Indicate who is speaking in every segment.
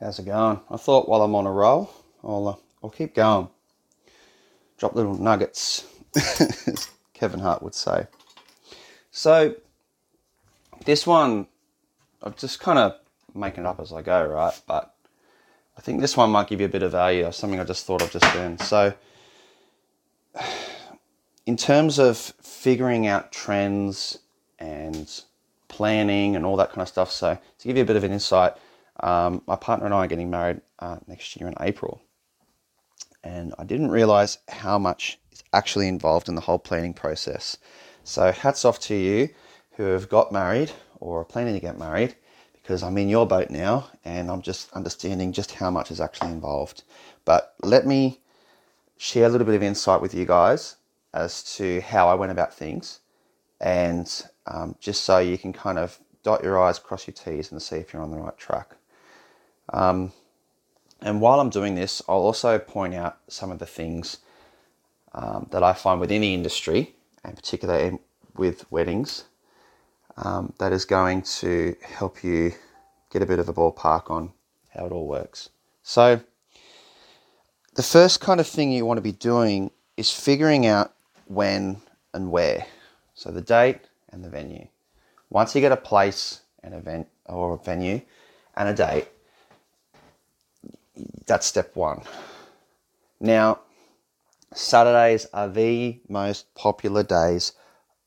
Speaker 1: How's it going? I thought while I'm on a roll, I'll, uh, I'll keep going. Drop little nuggets, as Kevin Hart would say. So, this one, I'm just kind of making it up as I go, right? But I think this one might give you a bit of value, something I just thought of just then. So, in terms of figuring out trends and planning and all that kind of stuff, so to give you a bit of an insight, um, my partner and I are getting married uh, next year in April. And I didn't realize how much is actually involved in the whole planning process. So, hats off to you who have got married or are planning to get married because I'm in your boat now and I'm just understanding just how much is actually involved. But let me share a little bit of insight with you guys as to how I went about things and um, just so you can kind of dot your I's, cross your T's, and see if you're on the right track. Um, and while I'm doing this, I'll also point out some of the things um, that I find within the industry, and particularly with weddings, um, that is going to help you get a bit of a ballpark on how it all works. So, the first kind of thing you want to be doing is figuring out when and where. So, the date and the venue. Once you get a place, an event, or a venue and a date, that's step one. Now, Saturdays are the most popular days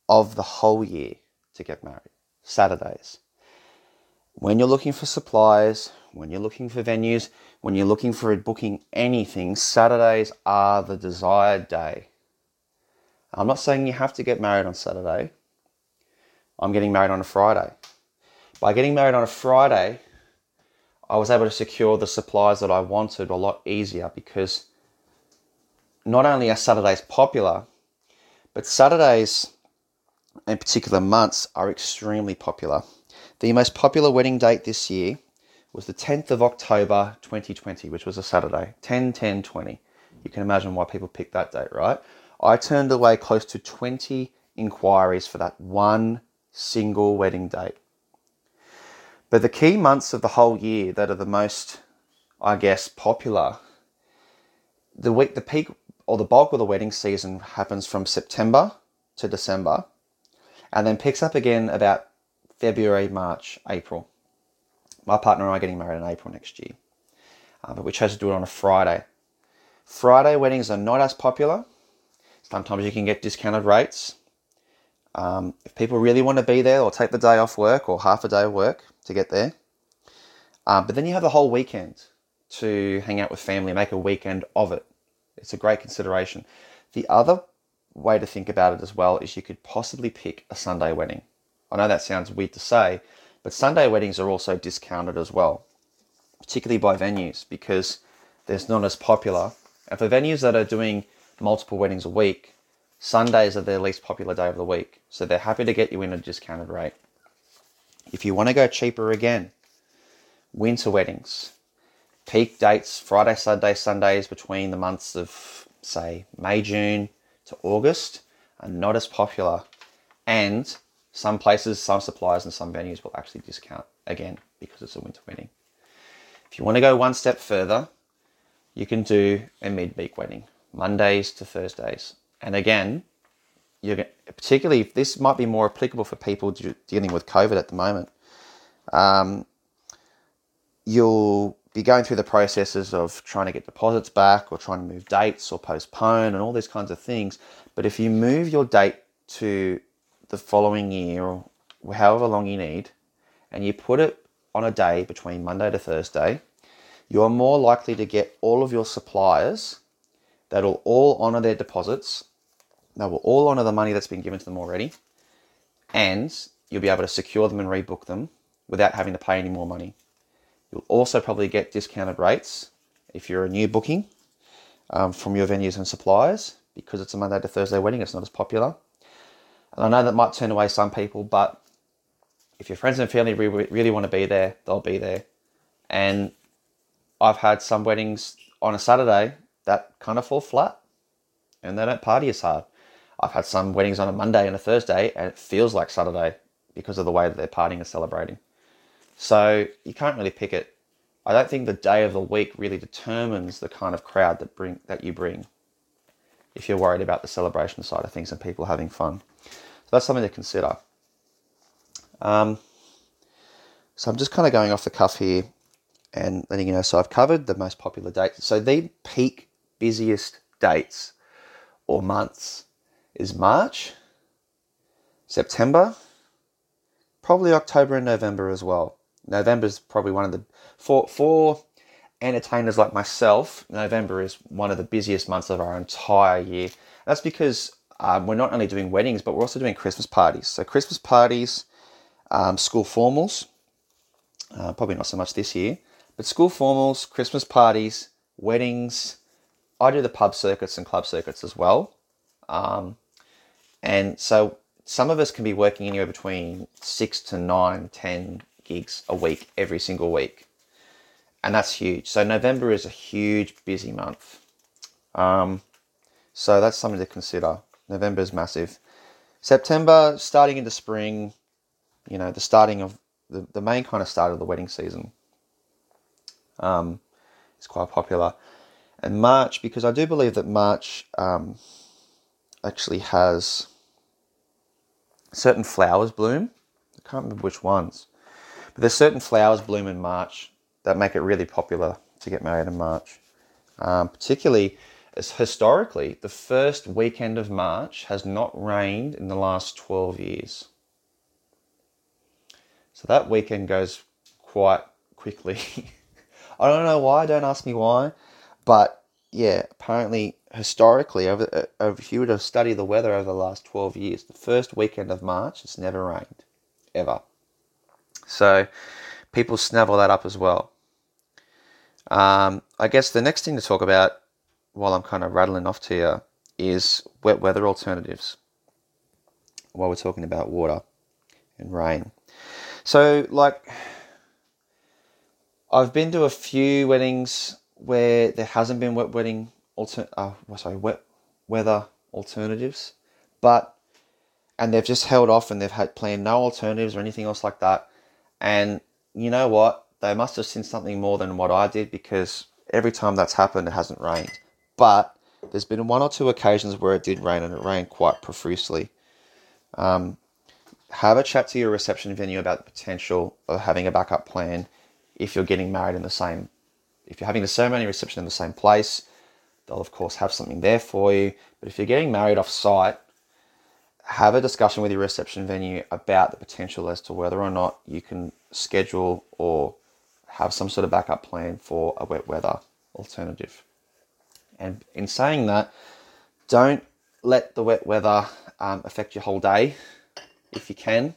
Speaker 1: of the whole year to get married. Saturdays. When you're looking for supplies, when you're looking for venues, when you're looking for booking anything, Saturdays are the desired day. I'm not saying you have to get married on Saturday. I'm getting married on a Friday. By getting married on a Friday, I was able to secure the supplies that I wanted a lot easier because not only are Saturdays popular, but Saturdays in particular months are extremely popular. The most popular wedding date this year was the 10th of October 2020, which was a Saturday, 10 10 20. You can imagine why people picked that date, right? I turned away close to 20 inquiries for that one single wedding date. But the key months of the whole year that are the most, I guess, popular, the week, the peak or the bulk of the wedding season happens from September to December, and then picks up again about February, March, April. My partner and I are getting married in April next year, uh, but we chose to do it on a Friday. Friday weddings are not as popular. Sometimes you can get discounted rates. Um, if people really want to be there, or take the day off work or half a day of work to get there. Um, but then you have the whole weekend to hang out with family, make a weekend of it. It's a great consideration. The other way to think about it as well is you could possibly pick a Sunday wedding. I know that sounds weird to say, but Sunday weddings are also discounted as well, particularly by venues because they're not as popular. And for venues that are doing multiple weddings a week, Sundays are their least popular day of the week, so they're happy to get you in a discounted rate. If you want to go cheaper again, winter weddings. Peak dates Friday, Saturday, Sundays between the months of, say, May, June to August are not as popular. And some places, some suppliers, and some venues will actually discount again because it's a winter wedding. If you want to go one step further, you can do a mid-week wedding, Mondays to Thursdays. And again, you're particularly this might be more applicable for people dealing with COVID at the moment. Um, you'll be going through the processes of trying to get deposits back or trying to move dates or postpone and all these kinds of things. But if you move your date to the following year or however long you need, and you put it on a day between Monday to Thursday, you're more likely to get all of your suppliers that'll all honour their deposits they will all honour the money that's been given to them already, and you'll be able to secure them and rebook them without having to pay any more money. You'll also probably get discounted rates if you're a new booking um, from your venues and suppliers because it's a Monday to Thursday wedding, it's not as popular. And I know that might turn away some people, but if your friends and family really, really want to be there, they'll be there. And I've had some weddings on a Saturday that kind of fall flat and they don't party as hard. I've had some weddings on a Monday and a Thursday, and it feels like Saturday because of the way that they're partying and celebrating. So you can't really pick it I don't think the day of the week really determines the kind of crowd that bring that you bring. If you're worried about the celebration side of things and people having fun, so that's something to consider. Um, so I'm just kind of going off the cuff here and letting you know. So I've covered the most popular dates. So the peak busiest dates or months is March, September, probably October and November as well. November is probably one of the for for entertainers like myself. November is one of the busiest months of our entire year. That's because um, we're not only doing weddings, but we're also doing Christmas parties. So Christmas parties, um, school formals, uh, probably not so much this year, but school formals, Christmas parties, weddings. I do the pub circuits and club circuits as well. Um, and so some of us can be working anywhere between six to nine, ten gigs a week every single week. And that's huge. So November is a huge busy month. Um, so that's something to consider. November is massive. September, starting into spring, you know, the starting of the, the main kind of start of the wedding season um, is quite popular. And March, because I do believe that March um, actually has certain flowers bloom. I can't remember which ones, but there's certain flowers bloom in March that make it really popular to get married in March. Um, particularly as historically, the first weekend of March has not rained in the last 12 years. So that weekend goes quite quickly. I don't know why, don't ask me why, but yeah, apparently historically, over, uh, if you were to study the weather over the last 12 years, the first weekend of March, it's never rained, ever. So people snavel that up as well. Um, I guess the next thing to talk about while I'm kind of rattling off to you is wet weather alternatives while we're talking about water and rain. So, like, I've been to a few weddings where there hasn't been wet wedding alter uh, sorry wet weather alternatives, but and they've just held off and they've had planned no alternatives or anything else like that. And you know what? They must have seen something more than what I did because every time that's happened, it hasn't rained. But there's been one or two occasions where it did rain and it rained quite profusely. Um, have a chat to your reception venue about the potential of having a backup plan if you're getting married in the same if you're having the ceremony reception in the same place, they'll of course have something there for you. But if you're getting married off site, have a discussion with your reception venue about the potential as to whether or not you can schedule or have some sort of backup plan for a wet weather alternative. And in saying that, don't let the wet weather um, affect your whole day if you can,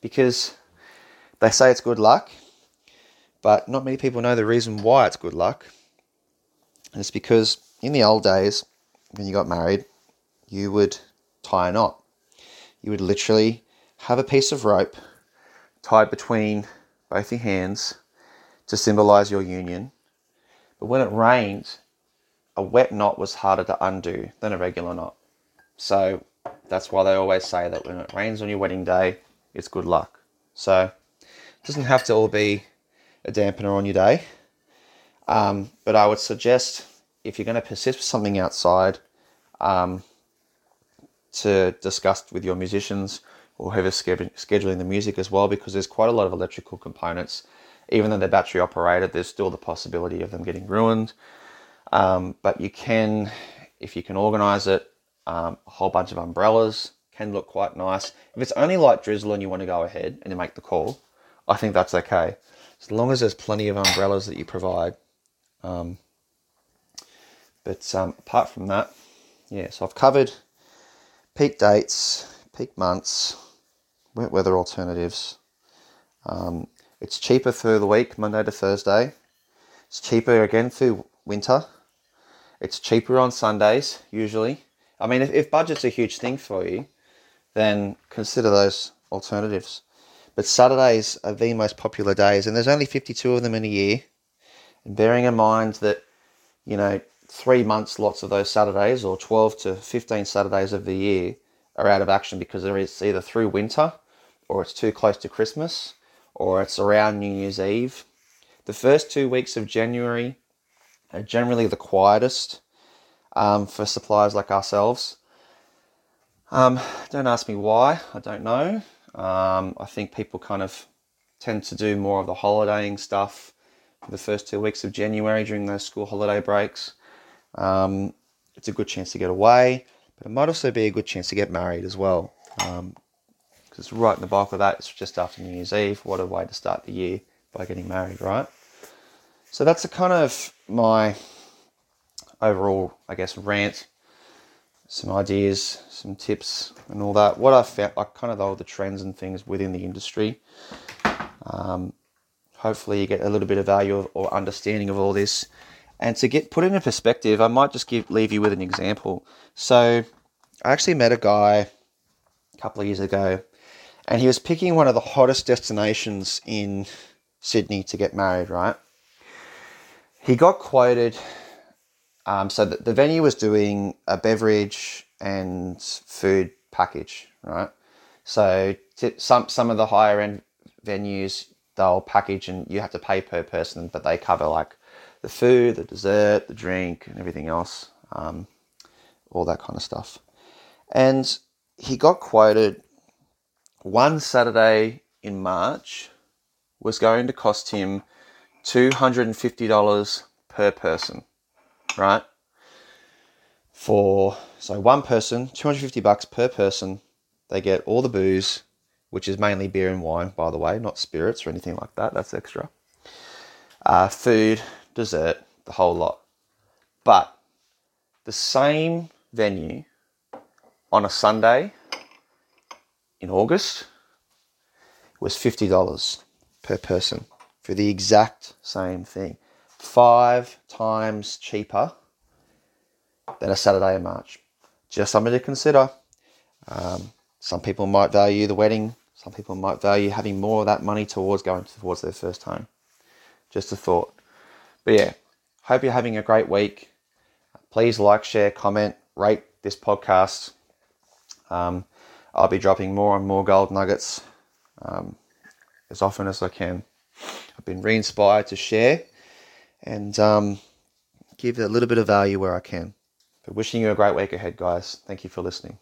Speaker 1: because they say it's good luck. But not many people know the reason why it's good luck. And it's because in the old days, when you got married, you would tie a knot. You would literally have a piece of rope tied between both your hands to symbolize your union. But when it rained, a wet knot was harder to undo than a regular knot. So that's why they always say that when it rains on your wedding day, it's good luck. So it doesn't have to all be a dampener on your day. Um, but I would suggest if you're going to persist with something outside, um, to discuss with your musicians or whoever's scheduling the music as well, because there's quite a lot of electrical components. Even though they're battery operated, there's still the possibility of them getting ruined. Um, but you can, if you can organize it, um, a whole bunch of umbrellas can look quite nice. If it's only light drizzle and you want to go ahead and make the call, I think that's okay as long as there's plenty of umbrellas that you provide. Um, but um, apart from that, yeah, so I've covered peak dates, peak months, wet weather alternatives. Um, it's cheaper through the week, Monday to Thursday. It's cheaper again through winter. It's cheaper on Sundays, usually. I mean, if, if budget's a huge thing for you, then consider those alternatives. But Saturdays are the most popular days, and there's only 52 of them in a year. And bearing in mind that, you know, three months, lots of those Saturdays, or 12 to 15 Saturdays of the year, are out of action because it's either through winter, or it's too close to Christmas, or it's around New Year's Eve. The first two weeks of January are generally the quietest um, for suppliers like ourselves. Um, don't ask me why, I don't know. Um, I think people kind of tend to do more of the holidaying stuff for the first two weeks of January during those school holiday breaks. Um, it's a good chance to get away, but it might also be a good chance to get married as well. Because um, right in the bulk of that, it's just after New Year's Eve. What a way to start the year by getting married, right? So that's a kind of my overall, I guess, rant, some ideas, some tips, and all that. What I found, like kind of all the trends and things within the industry. Um, hopefully, you get a little bit of value or understanding of all this. And to get put it into perspective, I might just give leave you with an example. So, I actually met a guy a couple of years ago, and he was picking one of the hottest destinations in Sydney to get married. Right? He got quoted. Um, so the, the venue was doing a beverage and food package, right? So some some of the higher end venues they'll package and you have to pay per person, but they cover like the food, the dessert, the drink, and everything else, um, all that kind of stuff. And he got quoted one Saturday in March was going to cost him $250 per person, right? For so one person, 250 bucks per person, they get all the booze, which is mainly beer and wine, by the way, not spirits or anything like that. That's extra. Uh, food, dessert, the whole lot. But the same venue on a Sunday in August was $50 per person for the exact same thing. Five times cheaper than a Saturday in March. Just something to consider. Um, some people might value the wedding. Some people might value having more of that money towards going towards their first home. Just a thought. But yeah, hope you're having a great week. Please like, share, comment, rate this podcast. Um, I'll be dropping more and more gold nuggets um, as often as I can. I've been re inspired to share and um, give a little bit of value where I can. But wishing you a great week ahead, guys. Thank you for listening.